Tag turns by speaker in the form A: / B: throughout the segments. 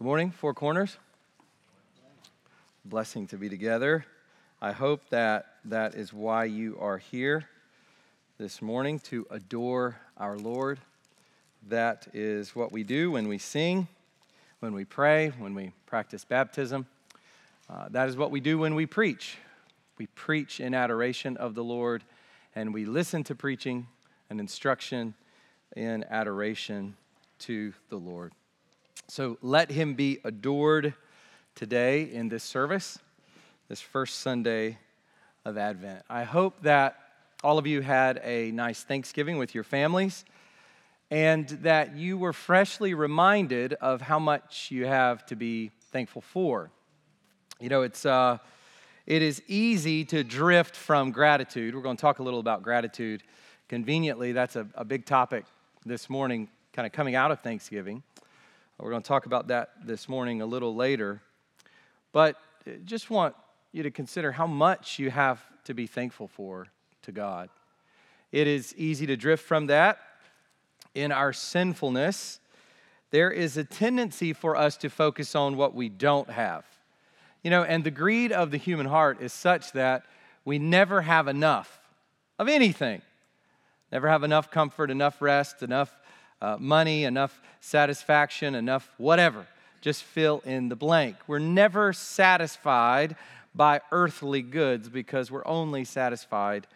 A: Good morning, Four Corners. Blessing to be together. I hope that that is why you are here this morning to adore our Lord. That is what we do when we sing, when we pray, when we practice baptism. Uh, that is what we do when we preach. We preach in adoration of the Lord, and we listen to preaching and instruction in adoration to the Lord. So let him be adored today in this service, this first Sunday of Advent. I hope that all of you had a nice Thanksgiving with your families and that you were freshly reminded of how much you have to be thankful for. You know, it's, uh, it is easy to drift from gratitude. We're going to talk a little about gratitude. Conveniently, that's a, a big topic this morning, kind of coming out of Thanksgiving. We're going to talk about that this morning a little later. But uh, just want you to consider how much you have to be thankful for to God. It is easy to drift from that in our sinfulness. There is a tendency for us to focus on what we don't have. You know, and the greed of the human heart is such that we never have enough of anything. Never have enough comfort, enough rest, enough uh, money, enough satisfaction, enough whatever. Just fill in the blank. We're never satisfied by earthly goods because we're only satisfied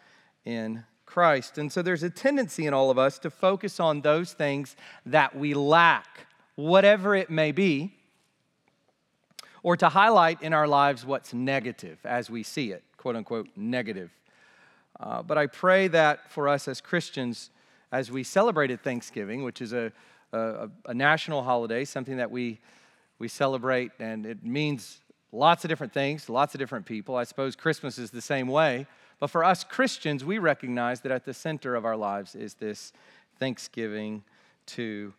A: in Christ. And so there's a tendency in all of us to focus on those things that we lack, whatever it may be, or to highlight in our lives what's negative as we see it, quote unquote, negative. Uh, but I pray that for us as Christians, as we celebrated Thanksgiving, which is a, a, a national holiday, something that we, we celebrate, and it means lots of different things, lots of different people. I suppose Christmas is the same way. But for us Christians, we recognize that at the center of our lives is this thanksgiving to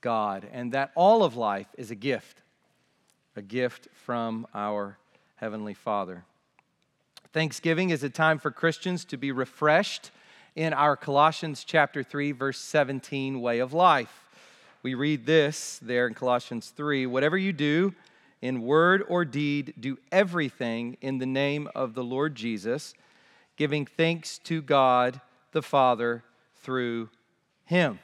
A: God, and that all of life is a gift, a gift from our Heavenly Father. Thanksgiving is a time for Christians to be refreshed in our Colossians chapter 3 verse 17 way of life. We read this there in Colossians 3, whatever you do in word or deed, do everything in the name of the Lord Jesus, giving thanks to God the Father through him.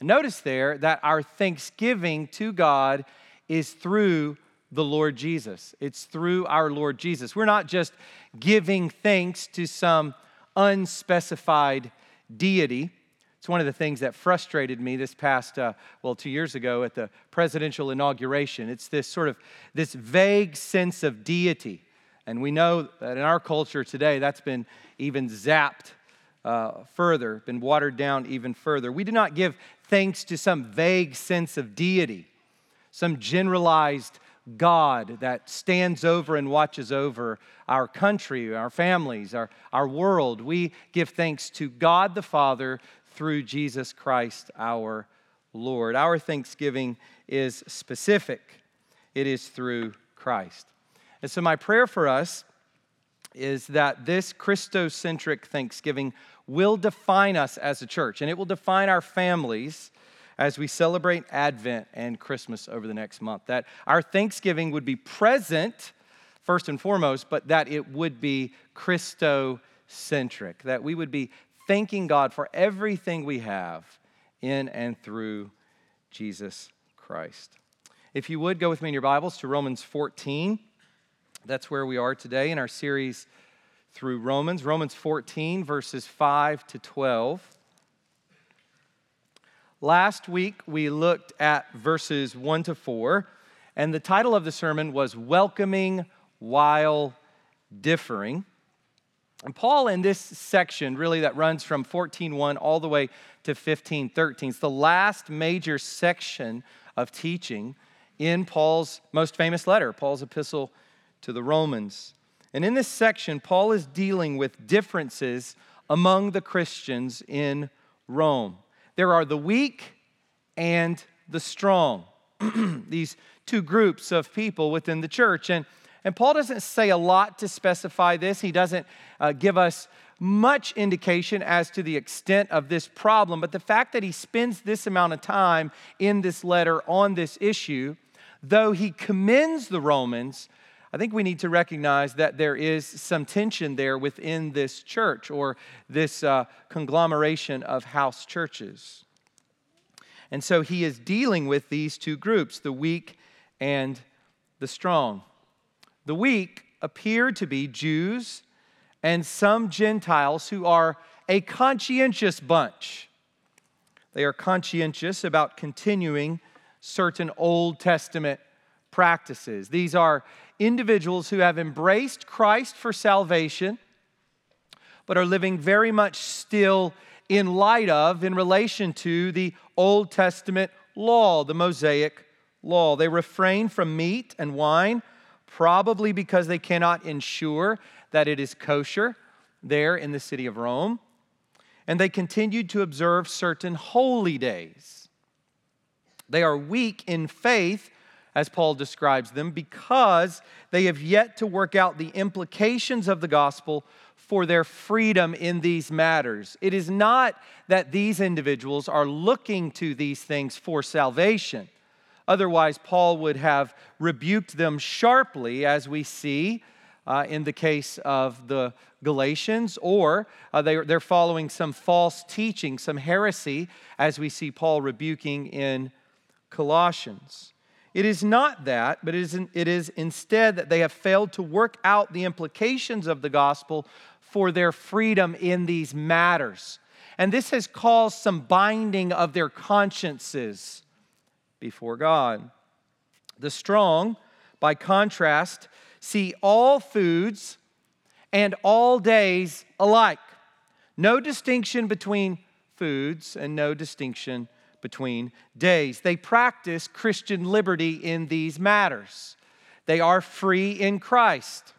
A: Notice there that our thanksgiving to God is through the Lord Jesus. It's through our Lord Jesus. We're not just giving thanks to some unspecified deity. It's one of the things that frustrated me this past, uh, well, two years ago at the presidential inauguration. It's this sort of this vague sense of deity. And we know that in our culture today, that's been even zapped uh, further, been watered down even further. We do not give thanks to some vague sense of deity, some generalized God that stands over and watches over our country, our families, our, our world. We give thanks to God the Father through Jesus Christ our Lord. Our thanksgiving is specific, it is through Christ. And so, my prayer for us is that this Christocentric thanksgiving will define us as a church and it will define our families as we celebrate Advent and Christmas over the next month. That our Thanksgiving would be present, first and foremost, but that it would be Christocentric, that we would be thanking God for everything we have in and through Jesus Christ. If you would go with me in your Bibles to Romans 14, that's where we are today in our series through Romans. Romans 14, verses 5 to 12. Last week, we looked at verses 1 to 4, and the title of the sermon was Welcoming While Differing. And Paul, in this section, really that runs from 14.1 all the way to 15.13, it's the last major section of teaching in Paul's most famous letter, Paul's epistle to the Romans. And in this section, Paul is dealing with differences among the Christians in Rome. There are the weak and the strong, these two groups of people within the church. And, and Paul doesn't say a lot to specify this, he doesn't uh, give us much indication as to the extent of this problem. But the fact that he spends this amount of time in this letter on this issue though he commends the Romans, I think we need to recognize that there is some tension there within this church or this uh, conglomeration of house churches. And so he is dealing with these two groups, the weak and the strong. The weak appear to be Jews and some Gentiles who are a conscientious bunch. They are conscientious about continuing certain Old Testament practices. These are individuals who have embraced Christ for salvation, but are living very much still in light of, in relation to the Old Testament law, the Mosaic law. They refrain from meat and wine, probably because they cannot ensure that it is kosher there in the city of Rome. And they continued to observe certain holy days. They are weak in faith, as Paul describes them, because they have yet to work out the implications of the gospel for their freedom in these matters. It is not that these individuals are looking to these things for salvation. Otherwise, Paul would have rebuked them sharply, as we see uh, in the case of the Galatians, or uh, they, they're following some false teaching, some heresy, as we see Paul rebuking in Colossians. It is not that, but it is, it is instead that they have failed to work out the implications of the gospel for their freedom in these matters. And this has caused some binding of their consciences before God. The strong, by contrast, see all foods and all days alike. No distinction between foods and no distinction between days. They practice Christian liberty in these matters. They are free in Christ.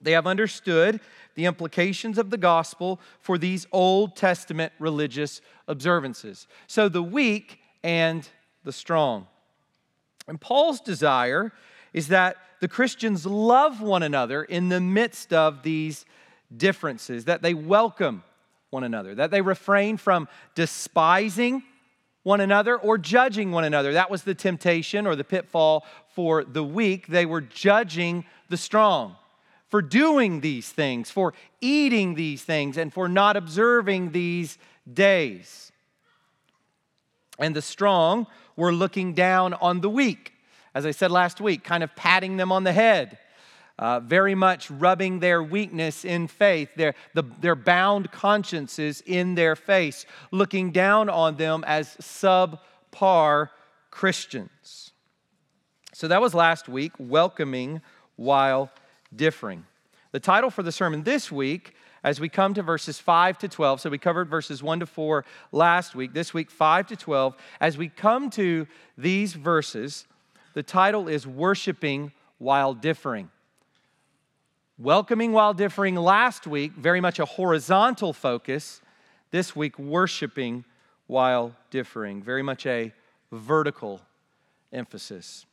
A: They have understood the implications of the gospel for these Old Testament religious observances. So the weak and the strong. And Paul's desire is that the Christians love one another in the midst of these differences, that they welcome one another, that they refrain from despising one another or judging one another. That was the temptation or the pitfall for the weak. They were judging the strong for doing these things, for eating these things, and for not observing these days. And the strong were looking down on the weak, as I said last week, kind of patting them on the head. Uh, very much rubbing their weakness in faith, their, the, their bound consciences in their face, looking down on them as subpar Christians. So that was last week, welcoming while differing. The title for the sermon this week, as we come to verses 5 to 12, so we covered verses 1 to 4 last week, this week 5 to 12. As we come to these verses, the title is Worshiping While Differing. Welcoming while differing last week, very much a horizontal focus. This week, worshiping while differing, very much a vertical emphasis.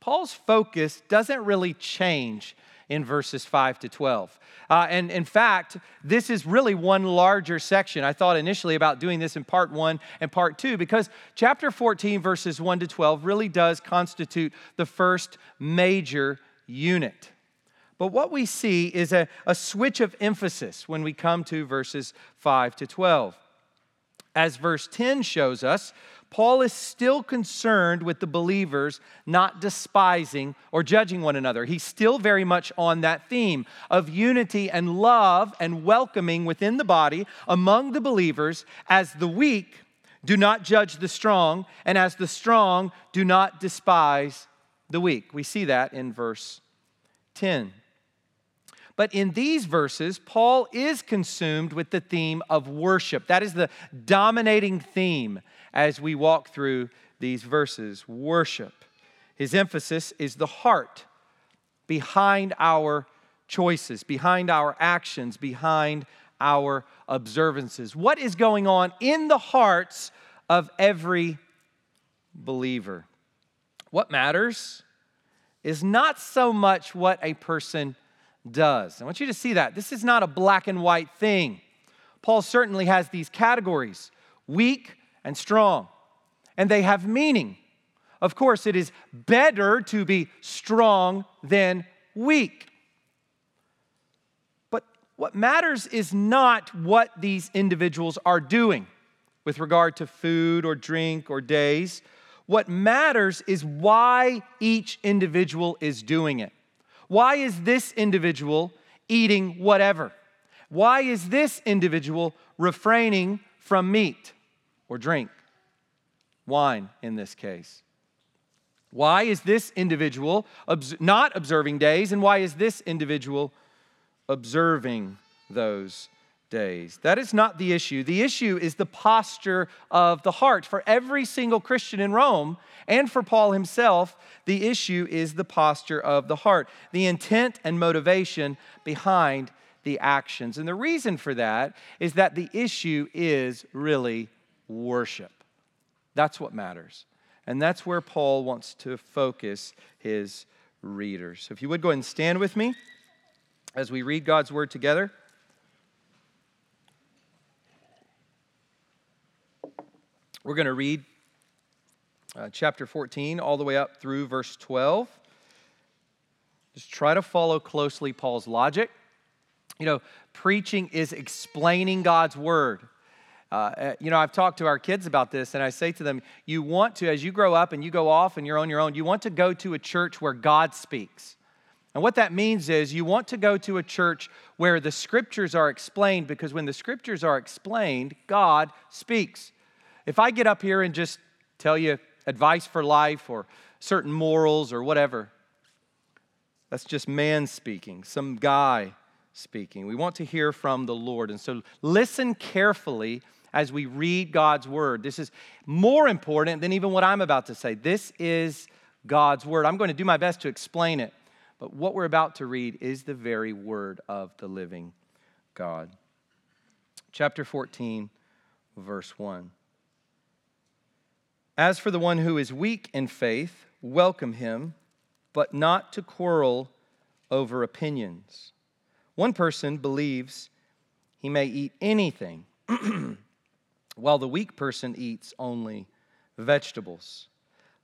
A: Paul's focus doesn't really change in verses 5 to 12. Uh, and in fact, this is really one larger section. I thought initially about doing this in part 1 and part 2 because chapter 14, verses 1 to 12, really does constitute the first major unit. But what we see is a, a switch of emphasis when we come to verses 5 to 12. As verse 10 shows us, Paul is still concerned with the believers not despising or judging one another. He's still very much on that theme of unity and love and welcoming within the body among the believers as the weak do not judge the strong, and as the strong do not despise the weak. We see that in verse 10. But in these verses, Paul is consumed with the theme of worship. That is the dominating theme as we walk through these verses worship. His emphasis is the heart behind our choices, behind our actions, behind our observances. What is going on in the hearts of every believer? What matters is not so much what a person does. I want you to see that. This is not a black and white thing. Paul certainly has these categories weak and strong, and they have meaning.
B: Of course, it is better to be strong than weak. But what matters is not what these individuals are doing with regard to food or drink or days. What matters is why each individual is doing it. Why is this individual eating whatever? Why is this individual refraining from meat or drink? Wine in this case. Why is this individual not observing days, and why is this individual observing those days? That is not the issue. The issue is the posture of the heart. For every single Christian in Rome, and for Paul himself, the issue is the posture of the heart, the intent and motivation behind the actions. And the reason for that is that the issue is really worship. That's what matters. And that's where Paul wants to focus his readers. So if you would go ahead and stand with me as we read God's word together. We're going to read uh, chapter 14 all the way up through verse 12. Just try to follow closely Paul's logic. You know, preaching is explaining God's word. Uh, uh, you know, I've talked to our kids about this, and I say to them, you want to, as you grow up and you go off and you're on your own, you want to go to a church where God speaks. And what that means is you want to go to a church where the scriptures are explained, because when the scriptures are explained, God speaks. If I get up here and just tell you advice for life or certain morals or whatever, that's just man speaking, some guy speaking. We want to hear from the Lord. And so listen carefully as we read God's word. This is more important than even what I'm about to say. This is God's word. I'm going to do my best to explain it, but what we're about to read is the very word of the living God. Chapter 14, verse 1. As for the one who is weak in faith, welcome him, but not to quarrel over opinions. One person believes he may eat anything while the weak person eats only vegetables.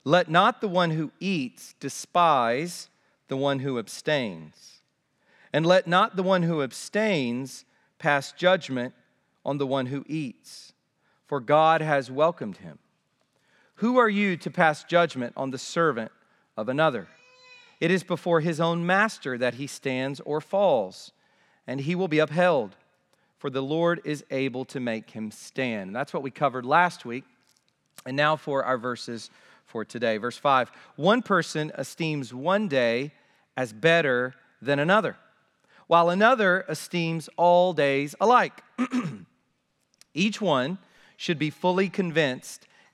B: Let not the one who eats despise the one who abstains. And let not the one who abstains pass judgment on the one who eats, for God has welcomed him. Who are you to pass judgment on the servant of another? It is before his own master that he stands or falls, and he will be upheld for the Lord is able to make him stand. And that's what we covered last week. And now for our verses for today. Verse 5 One person esteems one day as better than another, while another esteems all days alike. Each one should be fully convinced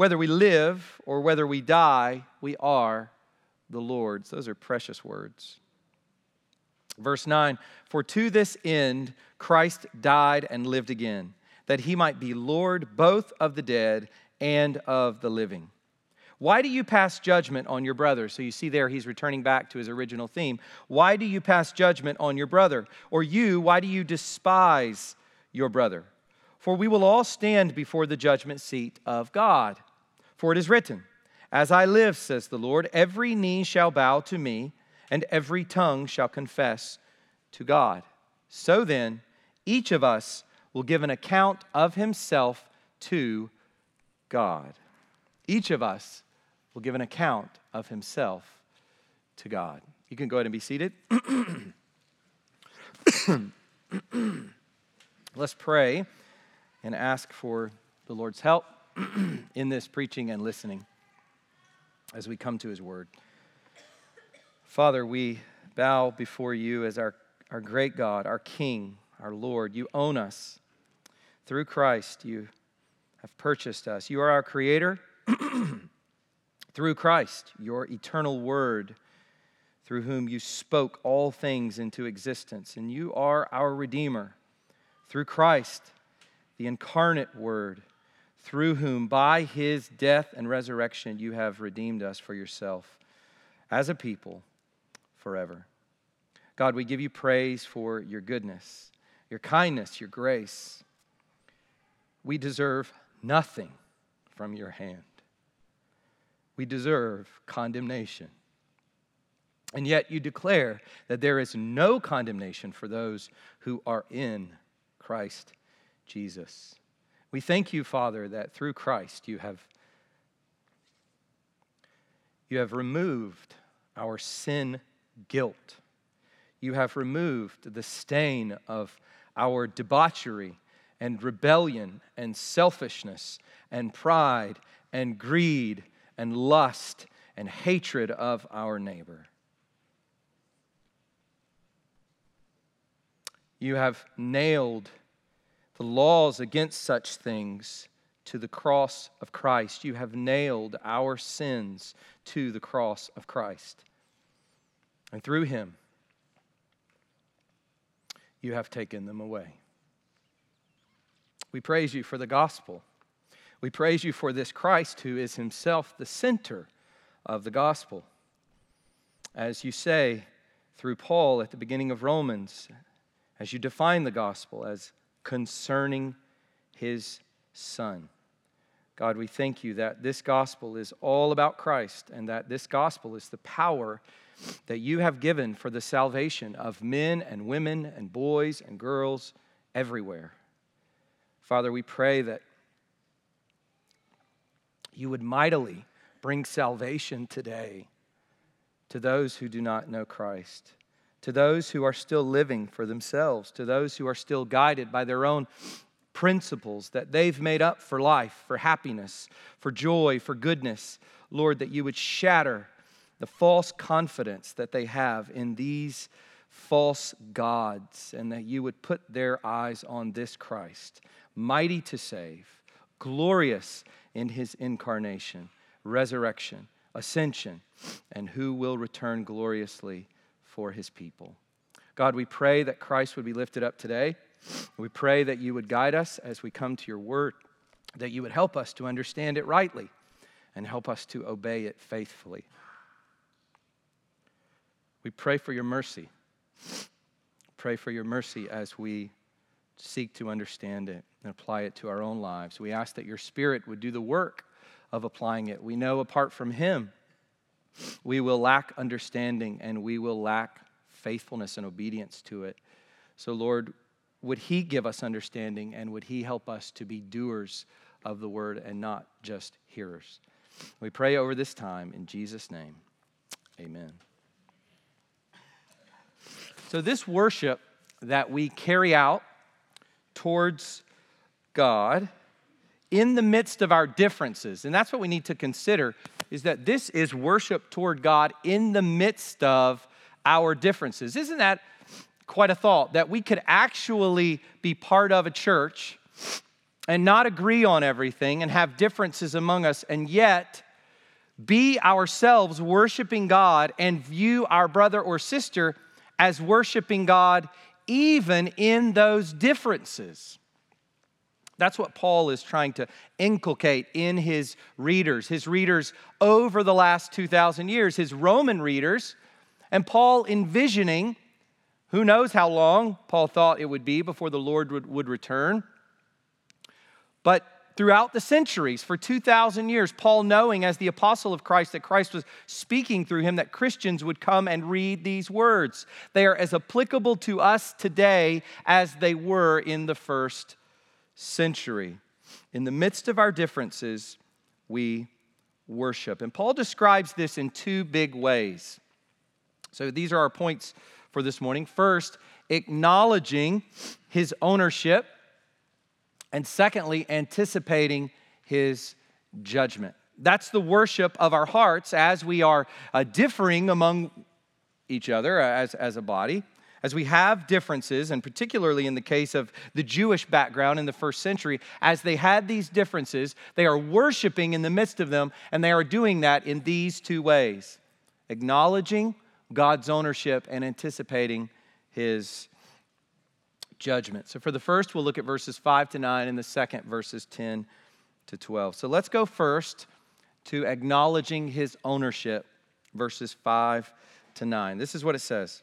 B: whether we live or whether we die, we are the Lord's. Those are precious words. Verse 9 For to this end Christ died and lived again, that he might be Lord both of the dead and of the living. Why do you pass judgment on your brother? So you see there, he's returning back to his original theme. Why do you pass judgment on your brother? Or you, why do you despise your brother? For we will all stand before the judgment seat of God. For it is written, As I live, says the Lord, every knee shall bow to me and every tongue shall confess to God. So then, each of us will give an account of himself to God. Each of us will give an account of himself to God. You can go ahead and be seated. Let's pray and ask for the Lord's help in this preaching and listening as we come to his word. Father, we bow before you as our, our great God, our King, our Lord. You own us. Through Christ, you have purchased us. You are our Creator. through Christ, your eternal word, through whom you spoke all things into existence. And you are our Redeemer. Through Christ, the incarnate word, through whom by his death and resurrection you have redeemed us for yourself as a people forever. God, we give you praise for your goodness, your kindness, your grace. We deserve nothing from your hand. We deserve condemnation. And yet you declare that there is no condemnation for those who are in Christ Jesus. We thank you, Father, that through Christ you have, you have removed our sin guilt. You have removed the stain of our debauchery and rebellion and selfishness and pride and greed and lust and hatred of our neighbor. You have nailed the laws against such things to the cross of Christ. You have nailed our sins to the cross of Christ. And through him, you have taken them away. We praise you for the gospel. We praise you for this Christ who is himself the center of the gospel. As you say through Paul at the beginning of Romans, as you define the gospel as concerning his Son. God, we thank you that this gospel is all about Christ and that this gospel is the power that you have given for the salvation of men and women and boys and girls everywhere. Father, we pray that you would mightily bring salvation today to those who do not know Christ to those who are still living for themselves, to those who are still guided by their own principles that they've made up for life, for happiness, for joy, for goodness. Lord, that you would shatter the false confidence that they have in these false gods and that you would put their eyes on this Christ, mighty to save, glorious in his incarnation, resurrection, ascension, and who will return gloriously for his people. God, we pray that Christ would be lifted up today. We pray that you would guide us as we come to your word, that you would help us to understand it rightly and help us to obey it faithfully. We pray for your mercy. Pray for your mercy as we seek to understand it and apply it to our own lives. We ask that your Spirit would do the work of applying it. We know apart from Him, we will lack understanding and we will lack faithfulness and obedience to it. So, Lord, would He give us understanding and would He help us to be doers of the word and not just hearers? We pray over this time in Jesus' name. Amen. So, this worship that we carry out towards God in the midst of our differences, and that's what we need to consider is that this is worship toward God in the midst of our differences. Isn't that quite a thought that we could actually be part of a church and not agree on everything and have differences among us and yet be ourselves worshiping God and view our brother or sister as worshiping God even in those differences? That's what Paul is trying to inculcate in his readers, his readers over the last 2,000 years, his Roman readers. And Paul envisioning, who knows how long Paul thought it would be before the Lord would, would return. But throughout the centuries, for 2,000 years, Paul knowing as the apostle of Christ that Christ was speaking through him, that Christians would come and read these words. They are as applicable to us today as they were in the first century. In the midst of our differences, we worship. And Paul describes this in two big ways. So these are our points for this morning. First, acknowledging his ownership, and secondly, anticipating his judgment. That's the worship of our hearts as we are uh, differing among each other as, as a body as we have differences, and particularly in the case of the Jewish background in the first century, as they had these differences, they are worshiping in the midst of them, and they are doing that in these two ways acknowledging God's ownership and anticipating his judgment. So, for the first, we'll look at verses 5 to 9, and the second, verses 10 to 12. So, let's go first to acknowledging his ownership, verses 5 to 9. This is what it says.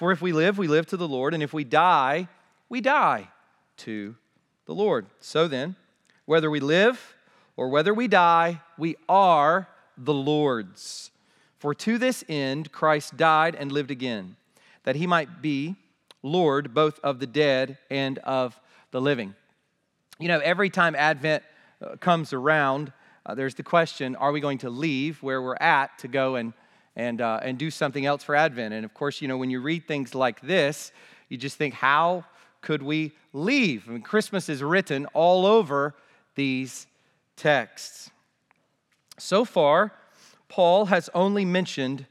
B: For if we live, we live to the Lord, and if we die, we die to the Lord. So then, whether we live or whether we die, we are the Lord's. For to this end Christ died and lived again, that he might be Lord both of the dead and of the living. You know, every time Advent uh, comes around, uh, there's the question are we going to leave where we're at to go and and, uh, and do something else for Advent. And of course, you know, when you read things like this, you just think, how could we leave? I mean, Christmas is written all over these texts. So far, Paul has only mentioned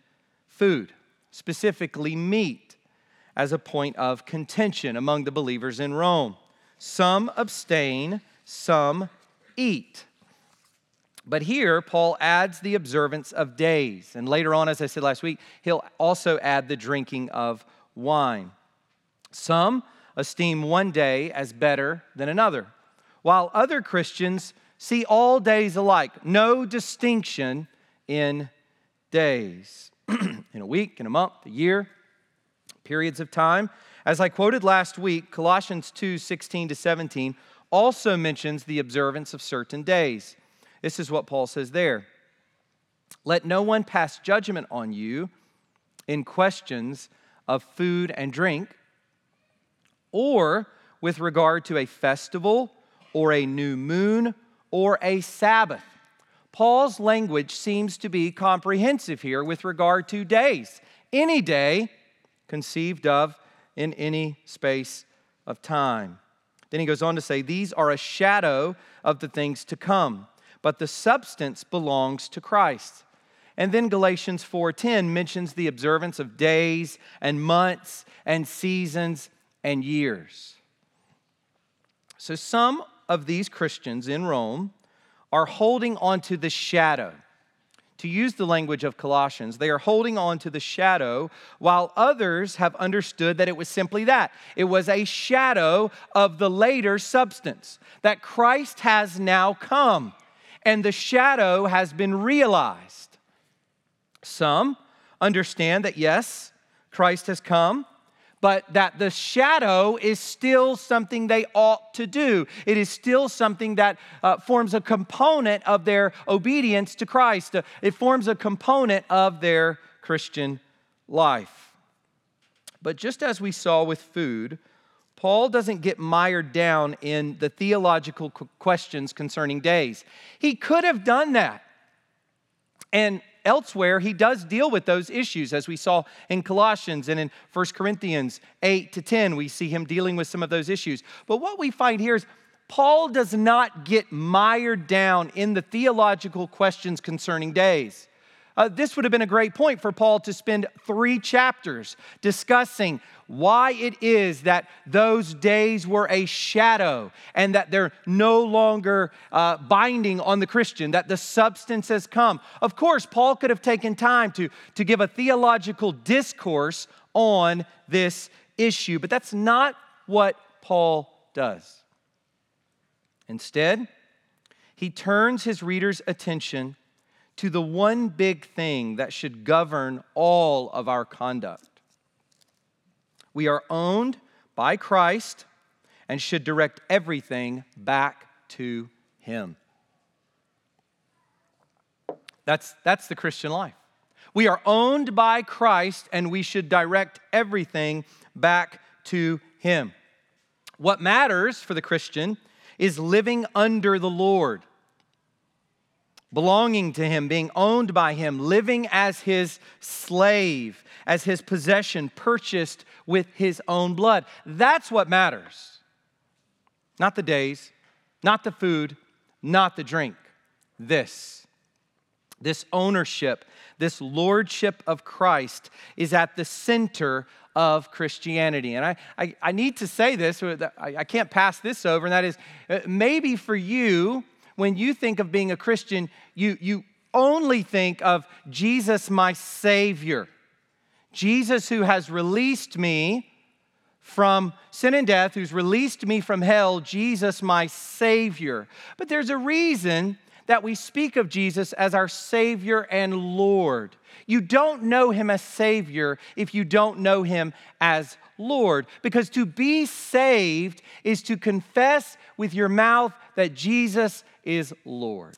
B: food, specifically meat, as a point of contention among the believers in Rome. Some abstain, some eat. But here, Paul adds the observance of days. And later on, as I said last week, he'll also add the drinking of wine. Some esteem one day as better than another, while other Christians see all days alike, no distinction in days. in a week, in a month, a year, periods of time. As I quoted last week, Colossians 2 16 to 17 also mentions the observance of certain days. This is what Paul says there. Let no one pass judgment on you in questions of food and drink, or with regard to a festival, or a new moon, or a Sabbath. Paul's language seems to be comprehensive here with regard to days. Any day conceived of in any space of time. Then he goes on to say, These are a shadow of the things to come but the substance belongs to Christ. And then Galatians 4:10 mentions the observance of days and months and seasons and years. So some of these Christians in Rome are holding on to the shadow. To use the language of Colossians, they are holding on to the shadow, while others have understood that it was simply that. It was a shadow of the later substance, that Christ has now come and the shadow has been realized. Some understand that yes, Christ has come, but that the shadow is still something they ought to do. It is still something that uh, forms a component of their obedience to Christ, uh, it forms a component of their Christian life. But just as we saw with food, Paul doesn't get mired down in the theological questions concerning days. He could have done that. And elsewhere, he does deal with those issues, as we saw in Colossians and in 1 Corinthians 8 to 10. We see him dealing with some of those issues. But what we find here is Paul does not get mired down in the theological questions concerning days. Uh, this would have been a great point for Paul to spend three chapters discussing why it is that those days were a shadow and that they're no longer uh, binding on the Christian, that the substance has come. Of course, Paul could have taken time to, to give a theological discourse on this issue, but that's not what Paul does. Instead, he turns his reader's attention to the one big thing that should govern all of our conduct. We are owned by Christ and should direct everything back to Him. That's, that's the Christian life. We are owned by Christ, and we should direct everything back to Him. What matters for the Christian is living under the Lord, belonging to Him, being owned by Him, living as His slave, as His possession, purchased with His own blood. That's what matters. Not the days, not the food, not the drink. This, this ownership, this lordship of Christ is at the center of Christianity. And I, I, I need to say this, I, I can't pass this over, and that is uh, maybe for you, when you think of being a Christian, you, you only think of Jesus, my Savior. Jesus, who has released me from sin and death, who's released me from hell, Jesus, my Savior. But there's a reason that we speak of Jesus as our Savior and Lord. You don't know Him as Savior if you don't know Him as Lord, because to be saved is to confess with your mouth that Jesus is Lord.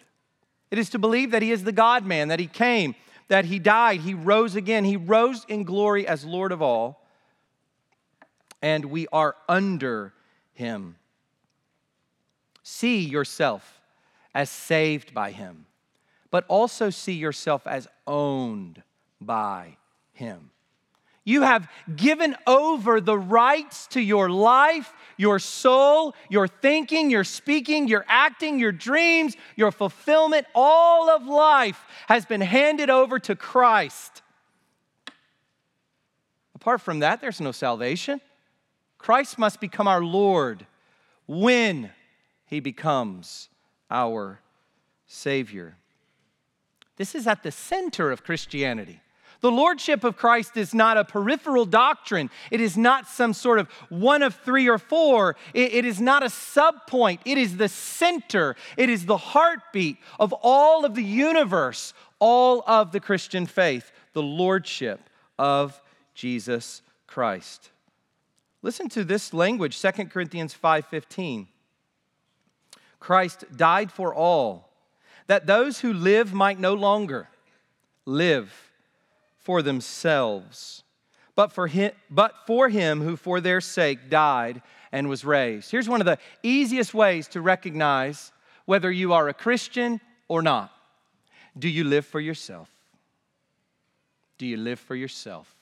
B: It is to believe that He is the God man, that He came, that He died, He rose again, He rose in glory as Lord of all and we are under him. See yourself as saved by him, but also see yourself as owned by him. You have given over the rights to your life, your soul, your thinking, your speaking, your acting, your dreams, your fulfillment. All of life has been handed over to Christ. Apart from that, there's no salvation. Christ must become our Lord when he becomes our Savior. This is at the center of Christianity. The Lordship of Christ is not a peripheral doctrine. It is not some sort of one of three or four. it, it is not a subpoint. It is the center. It is the heartbeat of all of the universe, all of the Christian faith, the Lordship of Jesus Christ. Listen to this language, 2 Corinthians 5:15. Christ died for all, that those who live might no longer live for themselves, but for him, but for him who for their sake died and was raised. Here's one of the easiest ways to recognize whether you are a Christian or not. Do you live for yourself? Do you live for yourself?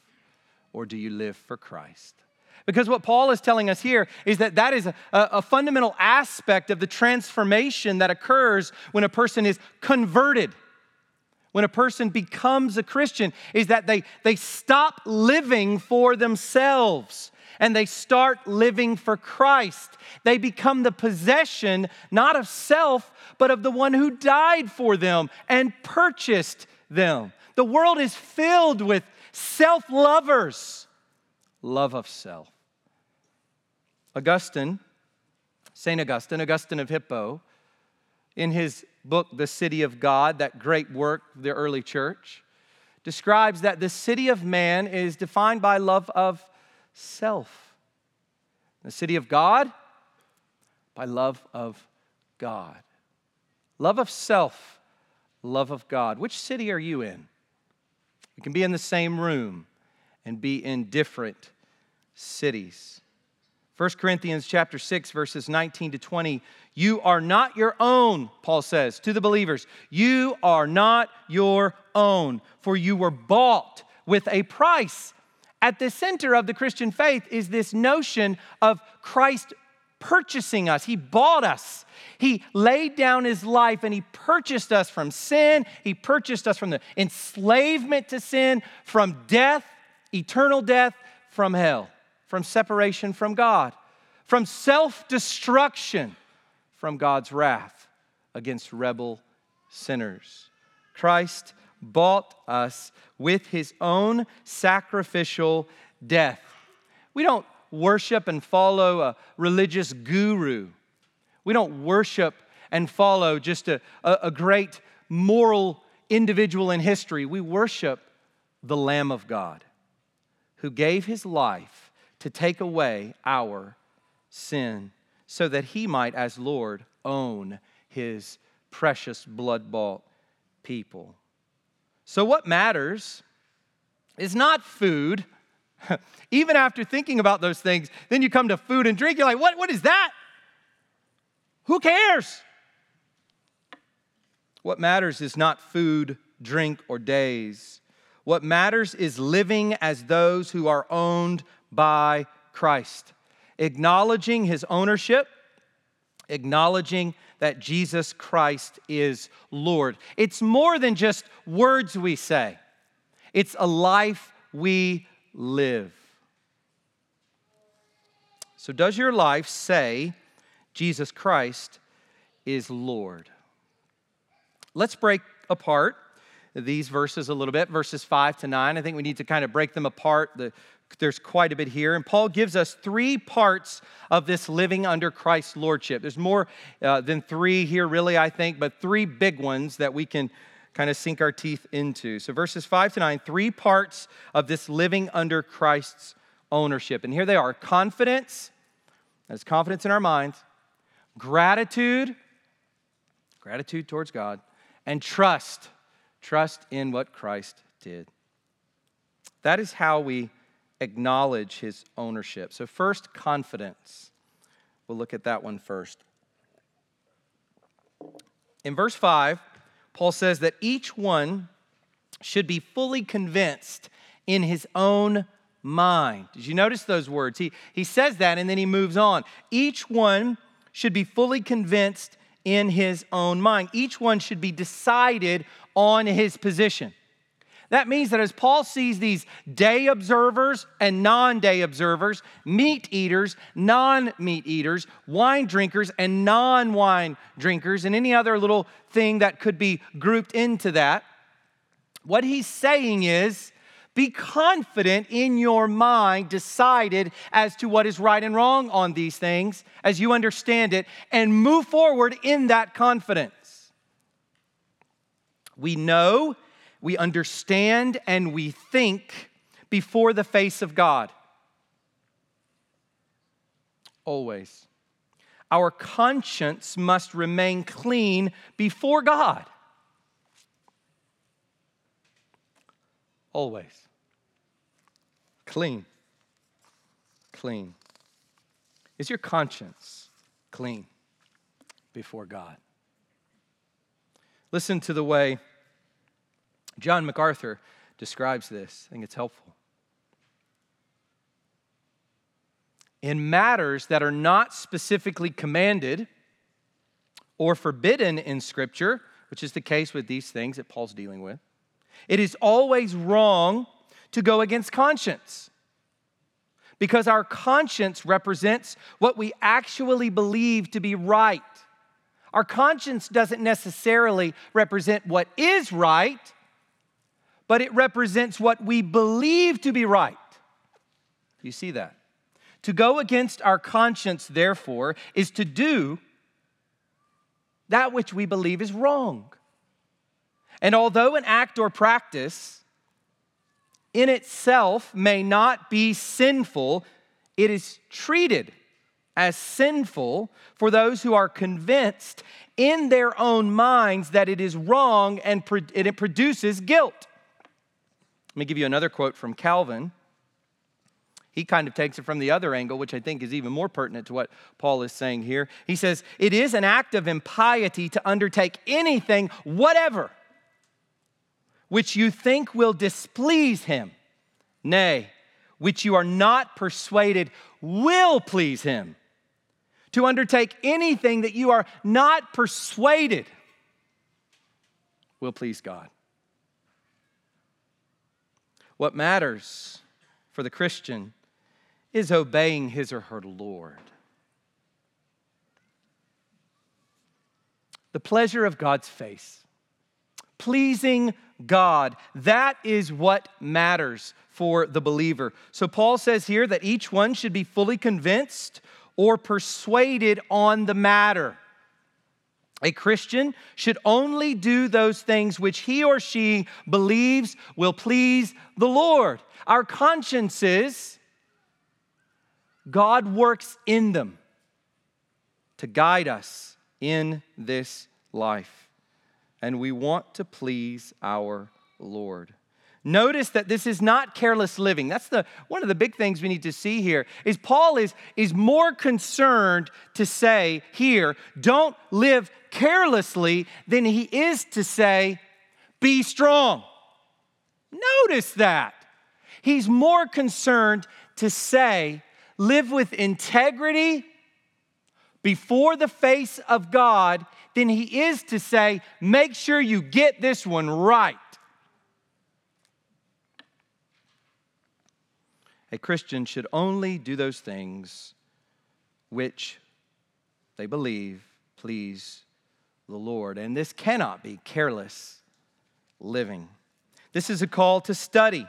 B: Or do you live for Christ? Because what Paul is telling us here is that that is a, a, fundamental aspect of the transformation that occurs when a person is converted. When a person becomes a Christian, is that they, they stop living for themselves and they start living for Christ. They become the possession not of self, but of the one who died for them and purchased them. The world is filled with self lovers, love of self. Augustine, St. Augustine, Augustine of Hippo, in his book, The City of God, that great work the early church, describes that the city of man is defined by love of self. The city of God, by love of God. Love of self, love of God. Which city are you in? You can be in the same room and be in different cities. 1 Corinthians chapter 6 verses 19 to 20 you are not your own Paul says to the believers. You are not your own for you were bought with a price. At the center of the Christian faith is this notion of Christ purchasing us. He bought us. He laid down his life and he purchased us from sin. He purchased us from the enslavement to sin from death eternal death from hell from separation from God, from self destruction from God's wrath against rebel sinners. Christ bought us with his own sacrificial death. We don't worship and follow a religious guru. We don't worship and follow just a, a, a great moral individual in history. We worship the Lamb of God who gave his life to take away our sin, so that he might, as Lord, own his precious blood bought people. So, what matters is not food. Even after thinking about those things, then you come to food and drink, you're like, what, what is that? Who cares? What matters is not food, drink, or days. What matters is living as those who are owned by Christ, acknowledging his ownership, acknowledging that Jesus Christ is Lord. It's more than just words we say, it's a life we live. So, does your life say Jesus Christ is Lord? Let's break apart these verses a little bit, verses 5 to 9. I think we need to kind of break them apart. The, there's quite a bit here. And Paul gives us three parts of this living under Christ's lordship. There's more uh, than three here, really, I think, but three big ones that we can kind of sink our teeth into. So, verses 5 to 9, three parts of this living under Christ's ownership. And here they are confidence, that's confidence in our minds, gratitude, gratitude towards God, and trust, trust in what Christ did. That is how we acknowledge his ownership. So, first, confidence. We'll look at that one first. In verse 5, Paul says that each one should be fully convinced in his own mind. Did you notice those words? He, he says that and then he moves on. Each one should be fully convinced in his own mind. Each one should be decided on his position. That means that as Paul sees these day observers and non day observers, meat eaters, non meat eaters, wine drinkers and non wine drinkers, and any other little thing that could be grouped into that, what he's saying is be confident in your mind, decided as to what is right and wrong on these things as you understand it, and move forward in that confidence. We know we understand and we think before the face of God. Always. Our conscience must remain clean before God. Always. Clean. Clean. Is your conscience clean before God? Listen to the way John MacArthur describes this. I think it's helpful. In matters that are not specifically commanded or forbidden in Scripture, which is the case with these things that Paul's dealing with, it is always wrong to go against conscience because our conscience represents what we actually believe to be right. Our conscience doesn't necessarily represent what is right, but it represents what we believe to be right. You see that? To go against our conscience, therefore, is to do that which we believe is wrong. And although an act or practice in itself may not be sinful, it is treated as sinful for those who are convinced in their own minds that it is wrong and it produces guilt. Let me give you another quote from Calvin. He kind of takes it from the other angle, which I think is even more pertinent to what Paul is saying here. He says, It is an act of impiety to undertake anything, whatever, which you think will displease him, nay, which you are not persuaded will please him. To undertake anything that you are not persuaded will please God. What matters for the Christian is obeying his or her Lord. The pleasure of God's face, pleasing God, that is what matters for the believer. So Paul says here that each one should be fully convinced or persuaded on the matter. A Christian should only do those things which he or she believes will please the Lord. Our consciences, God works in them to guide us in this life. And we want to please our Lord. Notice that this is not careless living. That's the one of the big things we need to see here is Paul is, is more concerned to say here, don't live carelessly than he is to say, be strong. Notice that. He's more concerned to say, live with integrity before the face of God than he is to say, make sure you get this one right. A Christian should only do those things which they believe please the Lord. And this cannot be careless living. This is a call to study,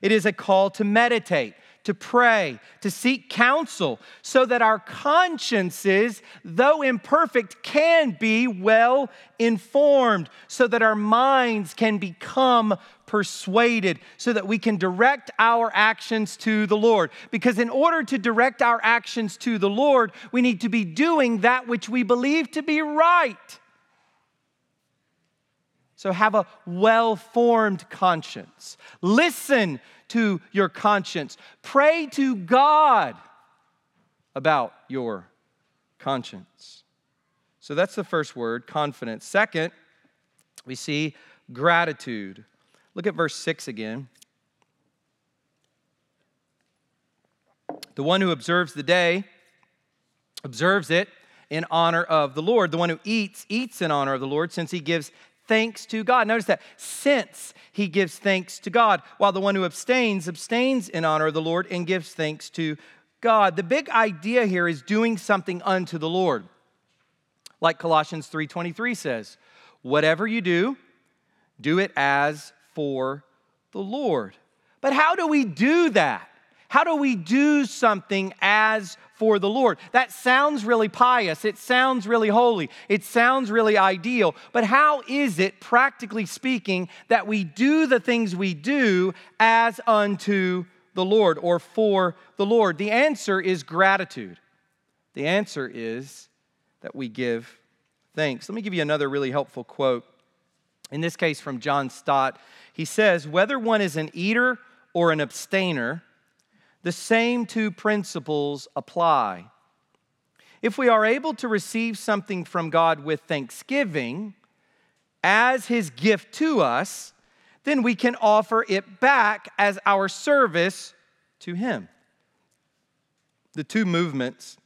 B: it is a call to meditate to pray, to seek counsel, so that our consciences, though imperfect, can be well informed, so that our minds can become persuaded, so that we can direct our actions to the Lord. Because in order to direct our actions to the Lord, we need to be doing that which we believe to be right. So have a well formed conscience. Listen to your conscience. Pray to God about your conscience. So that's the first word, confidence. Second, we see gratitude. Look at verse 6 again. The one who observes the day observes it in honor of the Lord. The one who eats, eats in honor of the Lord, since he gives thanks to God. Notice that since he gives thanks to God, while the one who abstains, abstains in honor of the Lord and gives thanks to God. The big idea here is doing something unto the Lord. Like Colossians 3:23 says, whatever you do, do it as for the Lord. But how do we do that? How do we do something as for the Lord? That sounds really pious. It sounds really holy. It sounds really ideal. But how is it, practically speaking, that we do the things we do as unto the Lord or for the Lord? The answer is gratitude. The answer is that we give thanks. Let me give you another really helpful quote. In this case, from John Stott. He says, Whether one is an eater or an abstainer, the same two principles apply. If we are able to receive something from God with thanksgiving as His gift to us, then we can offer it back as our service to Him. The two movements,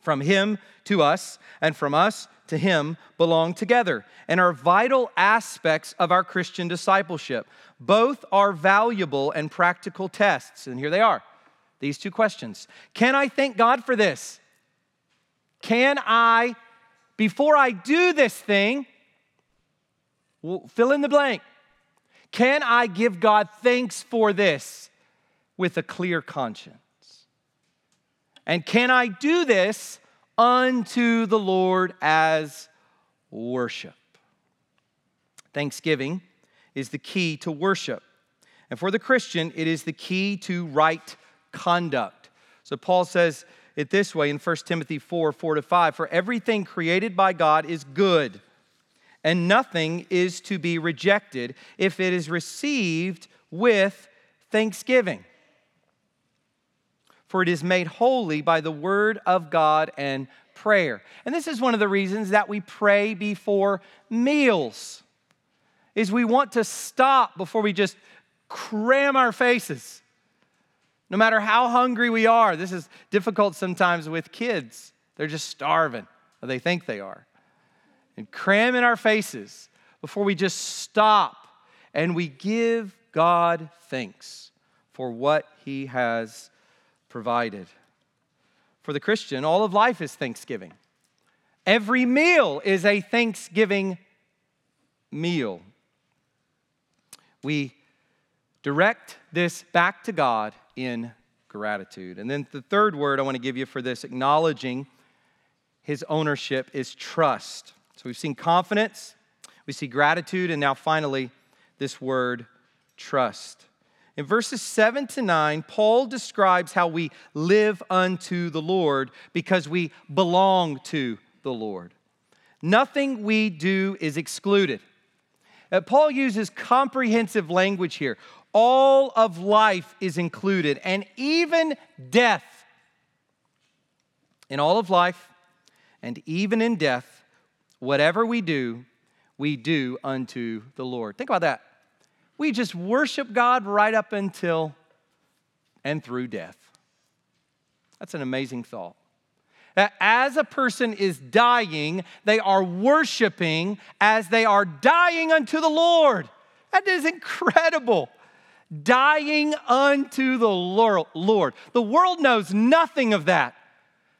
B: from Him to us and from us to Him, belong together and are vital aspects of our Christian discipleship. Both are valuable and practical tests, and here they are these two questions Can I thank God for this? Can I, before I do this thing, fill in the blank, can I give God thanks for this with a clear conscience? And can I do this unto the Lord as worship? Thanksgiving is the key to worship. And for the Christian, it is the key to right conduct. So Paul says it this way in 1 Timothy 4 4 to 5 For everything created by God is good, and nothing is to be rejected if it is received with thanksgiving. For it is made holy by the word of God and prayer. And this is one of the reasons that we pray before meals. Is we want to stop before we just cram our faces no matter how hungry we are, this is difficult sometimes with kids. They're just starving, or they think they are. And cram in our faces before we just stop and we give God thanks for what He has provided. For the Christian, all of life is thanksgiving. Every meal is a thanksgiving meal. We direct this back to God in gratitude. And then the third word I want to give you for this acknowledging his ownership is trust. So we've seen confidence, we see gratitude, and now finally, this word trust. In verses 7 to 9, Paul describes how we live unto the Lord because we belong to the Lord. Nothing we do is excluded. Uh, Paul uses comprehensive language here. All of life is included, and even death. In all of life, and even in death, whatever we do, we do unto the Lord. Think about that. We just worship God right up until and through death. That's an amazing thought. That as a person is dying, they are worshiping as they are dying unto the Lord. That is incredible. Dying unto the Lord. The world knows nothing of that.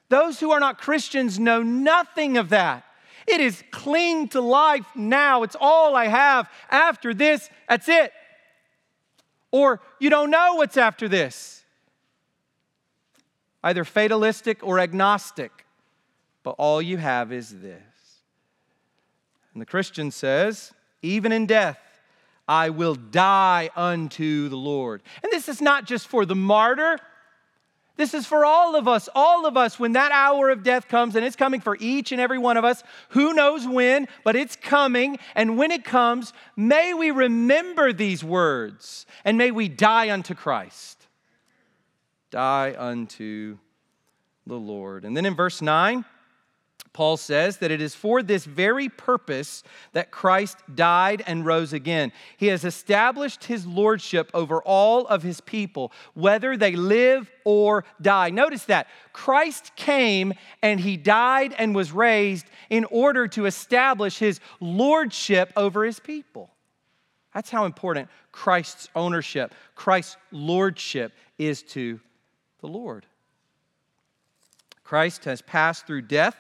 B: Those who are not Christians know nothing of that. It is cling to life now. It's all I have. After this, that's it. Or you don't know what's after this. Either fatalistic or agnostic. But all you have is this. And the Christian says, even in death, I will die unto the Lord. And this is not just for the martyr, this is for all of us, all of us, when that hour of death comes, and it's coming for each and every one of us. Who knows when, but it's coming. And when it comes, may we remember these words and may we die unto Christ. Die unto the Lord. And then in verse 9, Paul says that it is for this very purpose that Christ died and rose again. He has established his lordship over all of his people, whether they live or die. Notice that. Christ came and he died and was raised in order to establish his lordship over his people. That's how important Christ's ownership, Christ's lordship is to the Lord. Christ has passed through death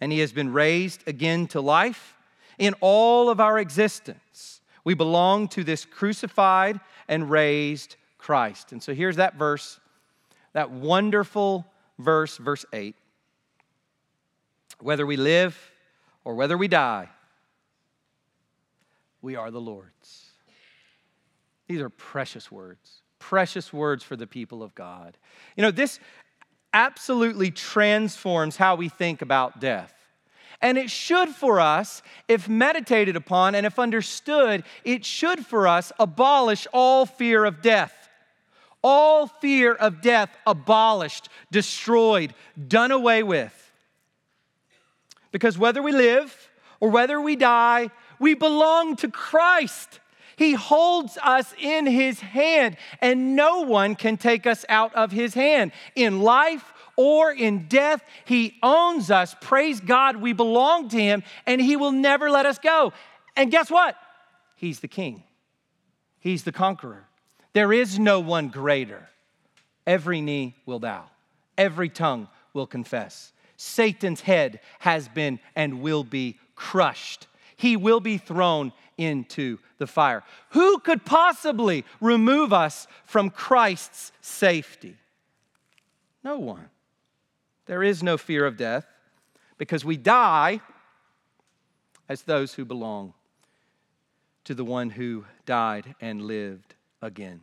B: and he has been raised again to life in all of our existence. We belong to this crucified and raised Christ. And so here's that verse, that wonderful verse, verse 8. Whether we live or whether we die, we are the Lord's. These are precious words, precious words for the people of God. You know, this absolutely transforms how we think about death. And it should for us, if meditated upon and if understood, it should for us abolish all fear of death. All fear of death abolished, destroyed, done away with. Because whether we live or whether we die, we belong to Christ. He holds us in His hand, and no one can take us out of His hand. In life or in death, He owns us. Praise God, we belong to Him, and He will never let us go. And guess what? He's the King, He's the conqueror. There is no one greater. Every knee will bow, every tongue will confess. Satan's head has been and will be crushed. He will be thrown into the fire. Who could possibly remove us from Christ's safety? No one. There is no fear of death because we die as those who belong to the one who died and lived again.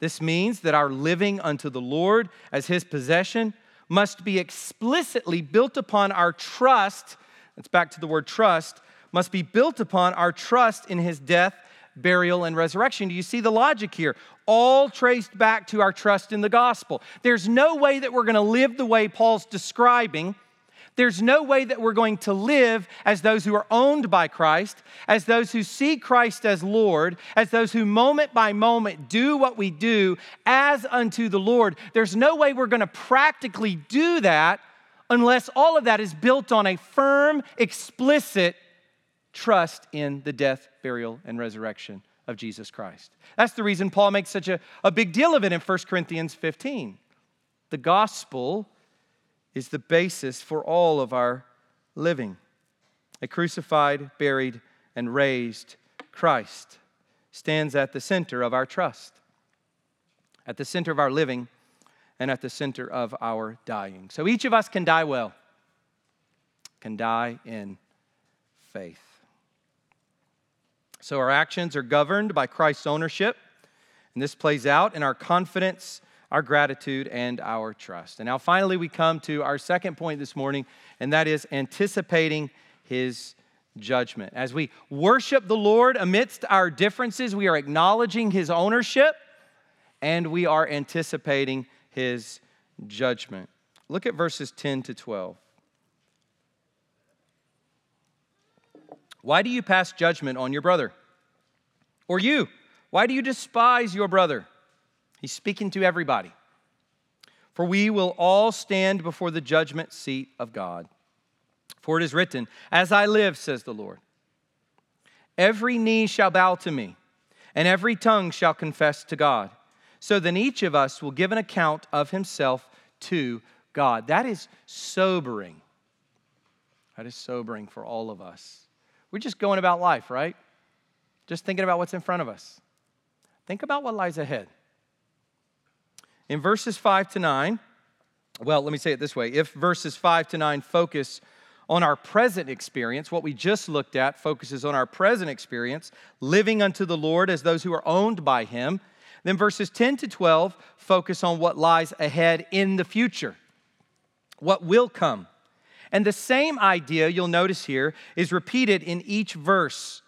B: This means that our living unto the Lord as his possession must be explicitly built upon our trust. That's back to the word trust must be built upon our trust in his death, burial, and resurrection. Do you see the logic here? All traced back to our trust in the gospel. There's no way that we're going to live the way Paul's describing. There's no way that we're going to live as those who are owned by Christ, as those who see Christ as Lord, as those who moment by moment do what we do as unto the Lord. There's no way we're going to practically do that unless all of that is built on a firm, explicit trust in the death, burial, and resurrection of Jesus Christ. That's the reason Paul makes such a, a big deal of it in 1 Corinthians 15. The gospel is the basis for all of our living. A crucified, buried, and raised Christ stands at the center of our trust, at the center of our living, and at the center of our dying. So each of us can die well, can die in faith. So our actions are governed by Christ's ownership, and this plays out in our confidence, our gratitude, and our trust. And now finally, we come to our second point this morning, and that is anticipating his judgment. As we worship the Lord amidst our differences, we are acknowledging his ownership and we are anticipating his judgment. Look at verses 10 to 12. Why do you pass judgment on your brother? Or you, why do you despise your brother? He's speaking to everybody. For we will all stand before the judgment seat of God. For it is written, As I live, says the Lord, every knee shall bow to me, and every tongue shall confess to God. So then each of us will give an account of himself to God. That is sobering. That is sobering for all of us. We're just going about life, right? Just thinking about what's in front of us. Think about what lies ahead. In verses 5 to 9, well, let me say it this way if verses 5 to 9 focus on our present experience, what we just looked at focuses on our present experience, living unto the Lord as those who are owned by Him, then verses 10 to 12 focus on what lies ahead in the future, what will come. And the same idea you'll notice here is repeated in each verse.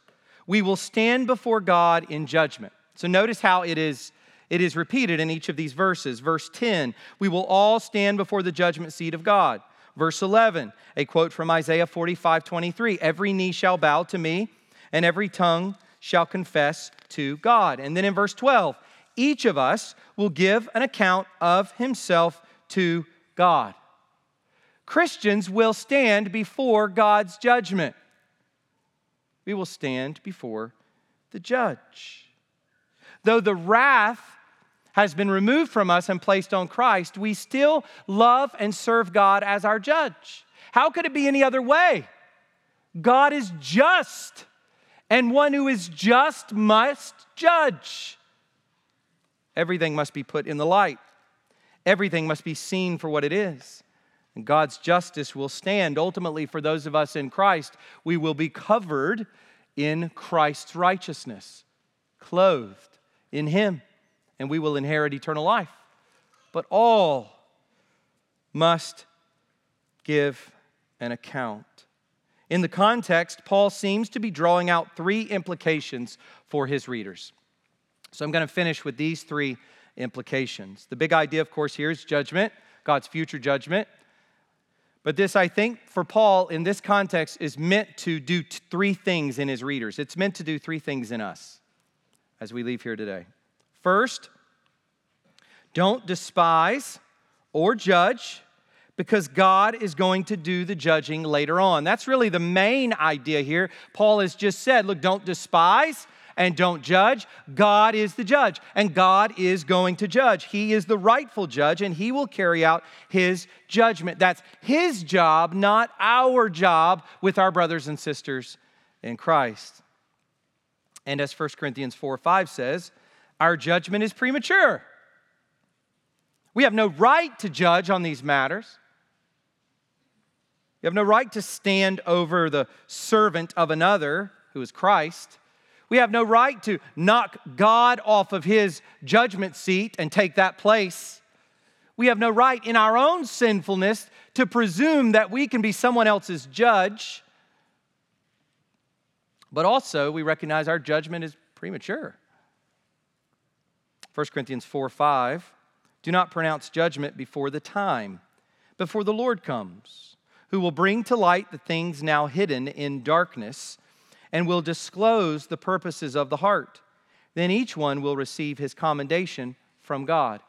B: We will stand before God in judgment. So notice how it is it is repeated in each of these verses. Verse 10, we will all stand before the judgment seat of God. Verse 11, a quote from Isaiah 45 23, every knee shall bow to me, and every tongue shall confess to God. And then in verse 12, each of us will give an account of himself to God. Christians will stand before God's judgment. We will stand before the judge. Though the wrath has been removed from us and placed on Christ, we still love and serve God as our judge. How could it be any other way? God is just, and one who is just must judge. Everything must be put in the light, everything must be seen for what it is. And God's justice will stand. Ultimately, for those of us in Christ, we will be covered in Christ's righteousness, clothed in Him, and we will inherit eternal life. But all must give an account. In the context, Paul seems to be drawing out three implications for his readers. So I'm going to finish with these three implications. The big idea, of course, here is judgment, God's future judgment. But this, I think, for Paul in this context, is meant to do t- three things in his readers. It's meant to do three things in us as we leave here today. First, don't despise or judge because God is going to do the judging later on. That's really the main idea here. Paul has just said, look, don't despise and don't judge. God is the judge, and God is going to judge. He is the rightful judge, and He will carry out His judgment. That's His job, not our job with our brothers and sisters in Christ. And as 1 Corinthians 4 5 says, our judgment is premature. We have no right to judge on these matters. We have no right to stand over the servant of another, who is Christ. We have no right to knock God off of his judgment seat and take that place. We have no right in our own sinfulness to presume that we can be someone else's judge. But also, we recognize our judgment is premature. 1 Corinthians 4 5. Do not pronounce judgment before the time, before the Lord comes, who will bring to light the things now hidden in darkness and will disclose the purposes of the heart. Then each one will receive his commendation from God.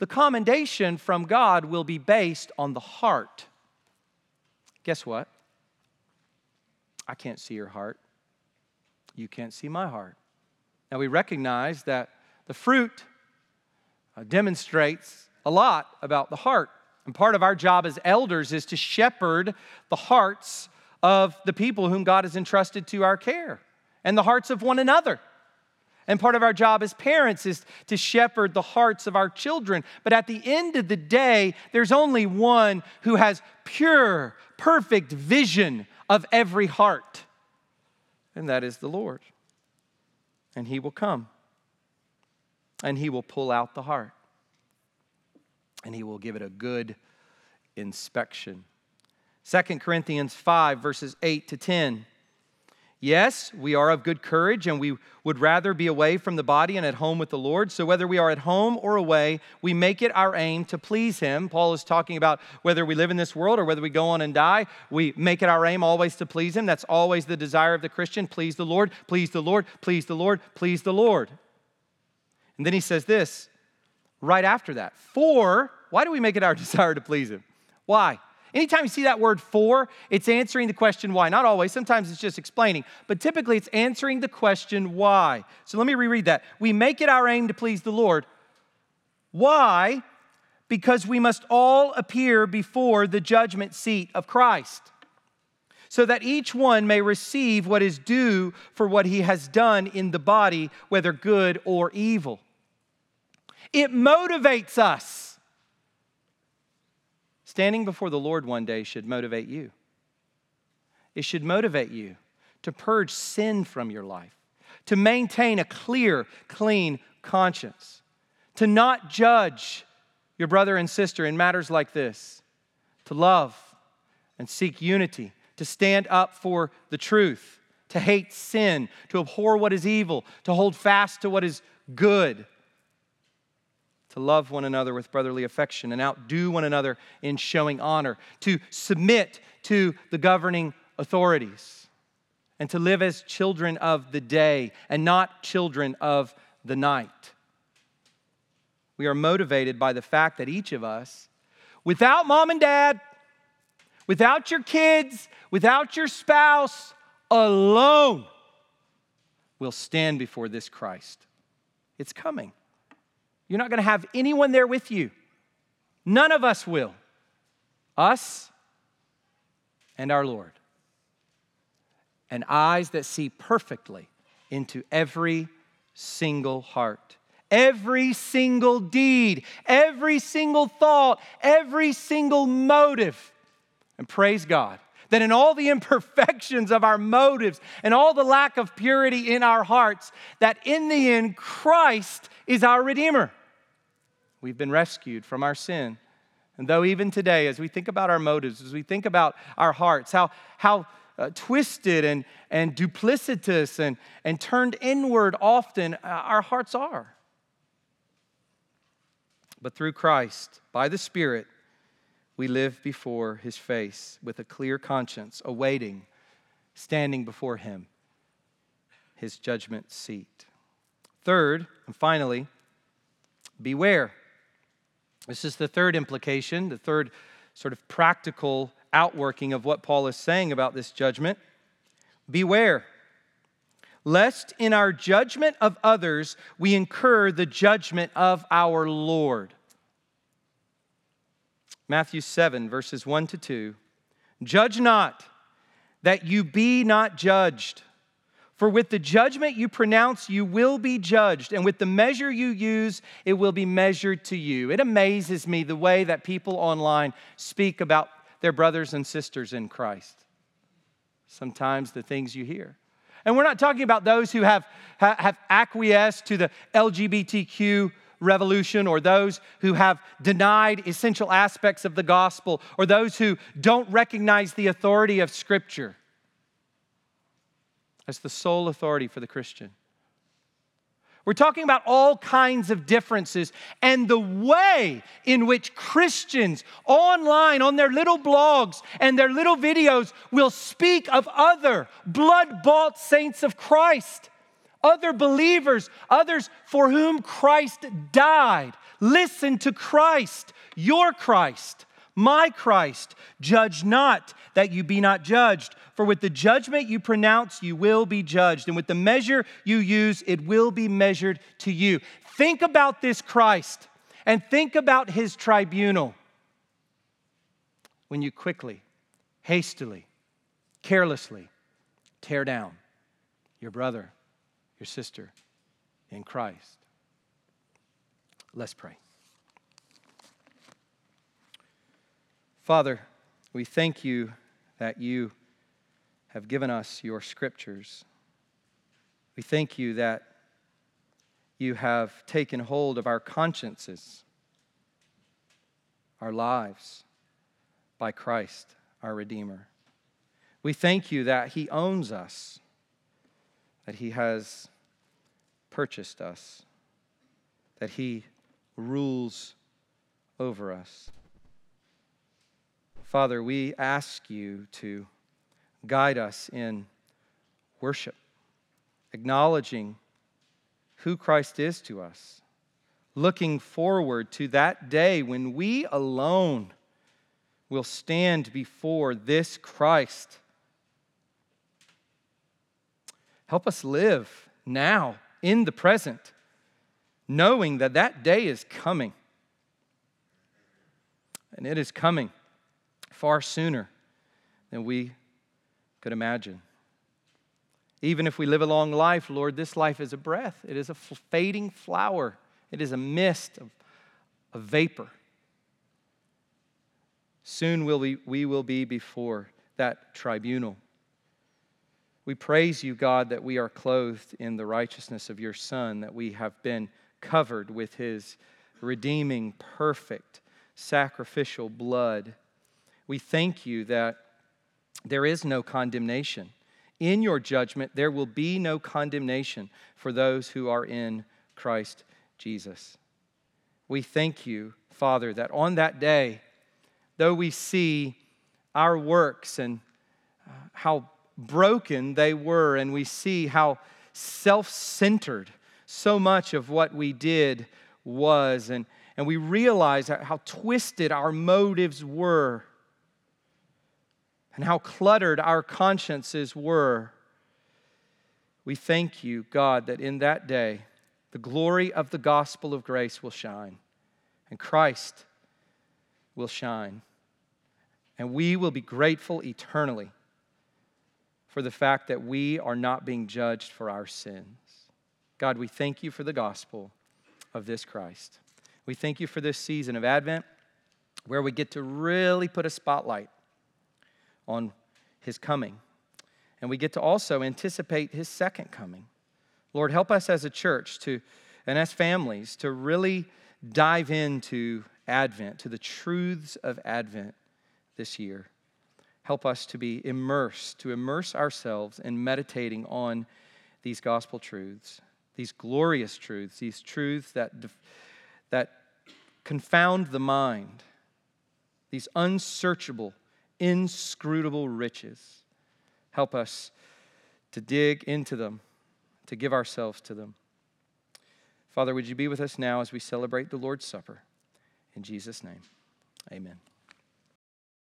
B: The commendation from God will be based on the heart. Guess what? I can't see your heart. You can't see my heart. Now we recognize that the fruit uh, demonstrates a lot about the heart. And part of our job as elders is to shepherd the hearts of the people whom God has entrusted to our care and the hearts of one another. And part of our job as parents is to shepherd the hearts of our children. But at the end of the day, there's only one who has pure, perfect vision of every heart, and that is the Lord. And He will come, and He will pull out the heart, and He will give it a good inspection. 2 Corinthians 5, verses 8 to 10. Yes, we are of good courage and we would rather be away from the body and at home with the Lord. So, whether we are at home or away, we make it our aim to please Him. Paul is talking about whether we live in this world or whether we go on and die. We make it our aim always to please Him. That's always the desire of the Christian please the Lord, please the Lord, please the Lord, please the Lord. And then he says this right after that. For, why do we make it our desire to please Him? Why? Anytime you see that word for, it's answering the question why. Not always, sometimes it's just explaining, but typically it's answering the question why. So let me reread that. We make it our aim to please the Lord. Why? Because we must all appear before the judgment seat of Christ, so that each one may receive what is due for what he has done in the body, whether good or evil. It motivates us Standing before the Lord one day should motivate you. It should motivate you to purge sin from your life, to maintain a clear, clean conscience, to not judge your brother and sister in matters like this, to love and seek unity, to stand up for the truth, to hate sin, to abhor what is evil, to hold fast to what is good, to love one another with brotherly affection and outdo one another in showing honor, to submit to the governing authorities, and to live as children of the day and not children of the night. We are motivated by the fact that each of us, without mom and dad, without your kids, without your spouse, alone, will stand before this Christ. It's coming. You're not going to have anyone there with you. None of us will. Us and our Lord. And eyes that see perfectly into every single heart, every single deed, every single thought, every single motive. And praise God that in all the imperfections of our motives and all the lack of purity in our hearts, that in the end, Christ is our Redeemer. We've been rescued from our sin. And though even today, as we think about our motives, as we think about our hearts, how, how uh, twisted and, and duplicitous and, and turned inward often uh, our hearts are. But through Christ, by the Spirit, we live before his face with a clear conscience, awaiting, standing before him, his judgment seat. Third, and finally, beware. This is the third implication, the third sort of practical outworking of what Paul is saying about this judgment. Beware, lest in our judgment of others we incur the judgment of our Lord. Matthew 7, verses 1 to 2. Judge not that you be not judged. For with the judgment you pronounce, you will be judged, and with the measure you use, it will be measured to you. It amazes me the way that people online speak about their brothers and sisters in Christ. Sometimes the things you hear. And we're not talking about those who have, have acquiesced to the LGBTQ revolution or those who have denied essential aspects of the gospel or those who don't recognize the authority of Scripture the sole authority for the Christian. We're talking about all kinds of differences and the way in which Christians online on their little blogs and their little videos will speak of other blood bought saints of Christ, other believers, others for whom Christ died. Listen to Christ, your Christ, my Christ. Judge not that you be not judged. For with the judgment you pronounce, you will be judged. And with the measure you use, it will be measured to you. Think about this Christ and think about his tribunal when you quickly, hastily, carelessly tear down your brother, your sister in Christ. Let's pray. Father, we thank you that you have given us your scriptures. We thank you that you have taken hold of our consciences, our lives, by Christ, our Redeemer. We thank you that He owns us that He has purchased us, that He rules over us. Father, we ask you to guide us in worship, acknowledging who Christ is to us, looking forward to that day when we alone will stand before this Christ. Help us live now in the present, knowing that that day is coming. And it is coming far sooner than we could imagine. Even if we live a long life, Lord, this life is a breath, it is a fading flower, it is a mist, of a, vapor. Soon will we will be before that tribunal. We praise you, God, that we are clothed in the righteousness of your Son, that we have been covered with his redeeming, perfect, sacrificial blood. We thank you that there is no condemnation. In your judgment, there will be no condemnation for those who are in Christ Jesus. We thank you, Father, that on that day, though we see our works and uh, how broken they were, and we see how self centered so much of what we did was, and, and we realize how twisted our motives were, and how cluttered our consciences were. We thank you, God, that in that day, the glory of the gospel of grace will shine, and Christ will shine. And we will be grateful eternally for the fact that we are not being judged for our sins. God, we thank you for the gospel of this Christ. We thank you for this season of Advent where we get to really put a spotlight on his coming. And we get to also anticipate his second coming. Lord, help us as a church to, and as families to really dive into Advent, to the truths of Advent this year. Help us to be immersed, to immerse ourselves in meditating on these gospel truths, these glorious truths, these truths that, that confound the mind, these unsearchable, inscrutable riches. Help us to dig into them, to give ourselves to them. Father, would you be with us now as we celebrate the Lord's Supper? In Jesus' name, amen.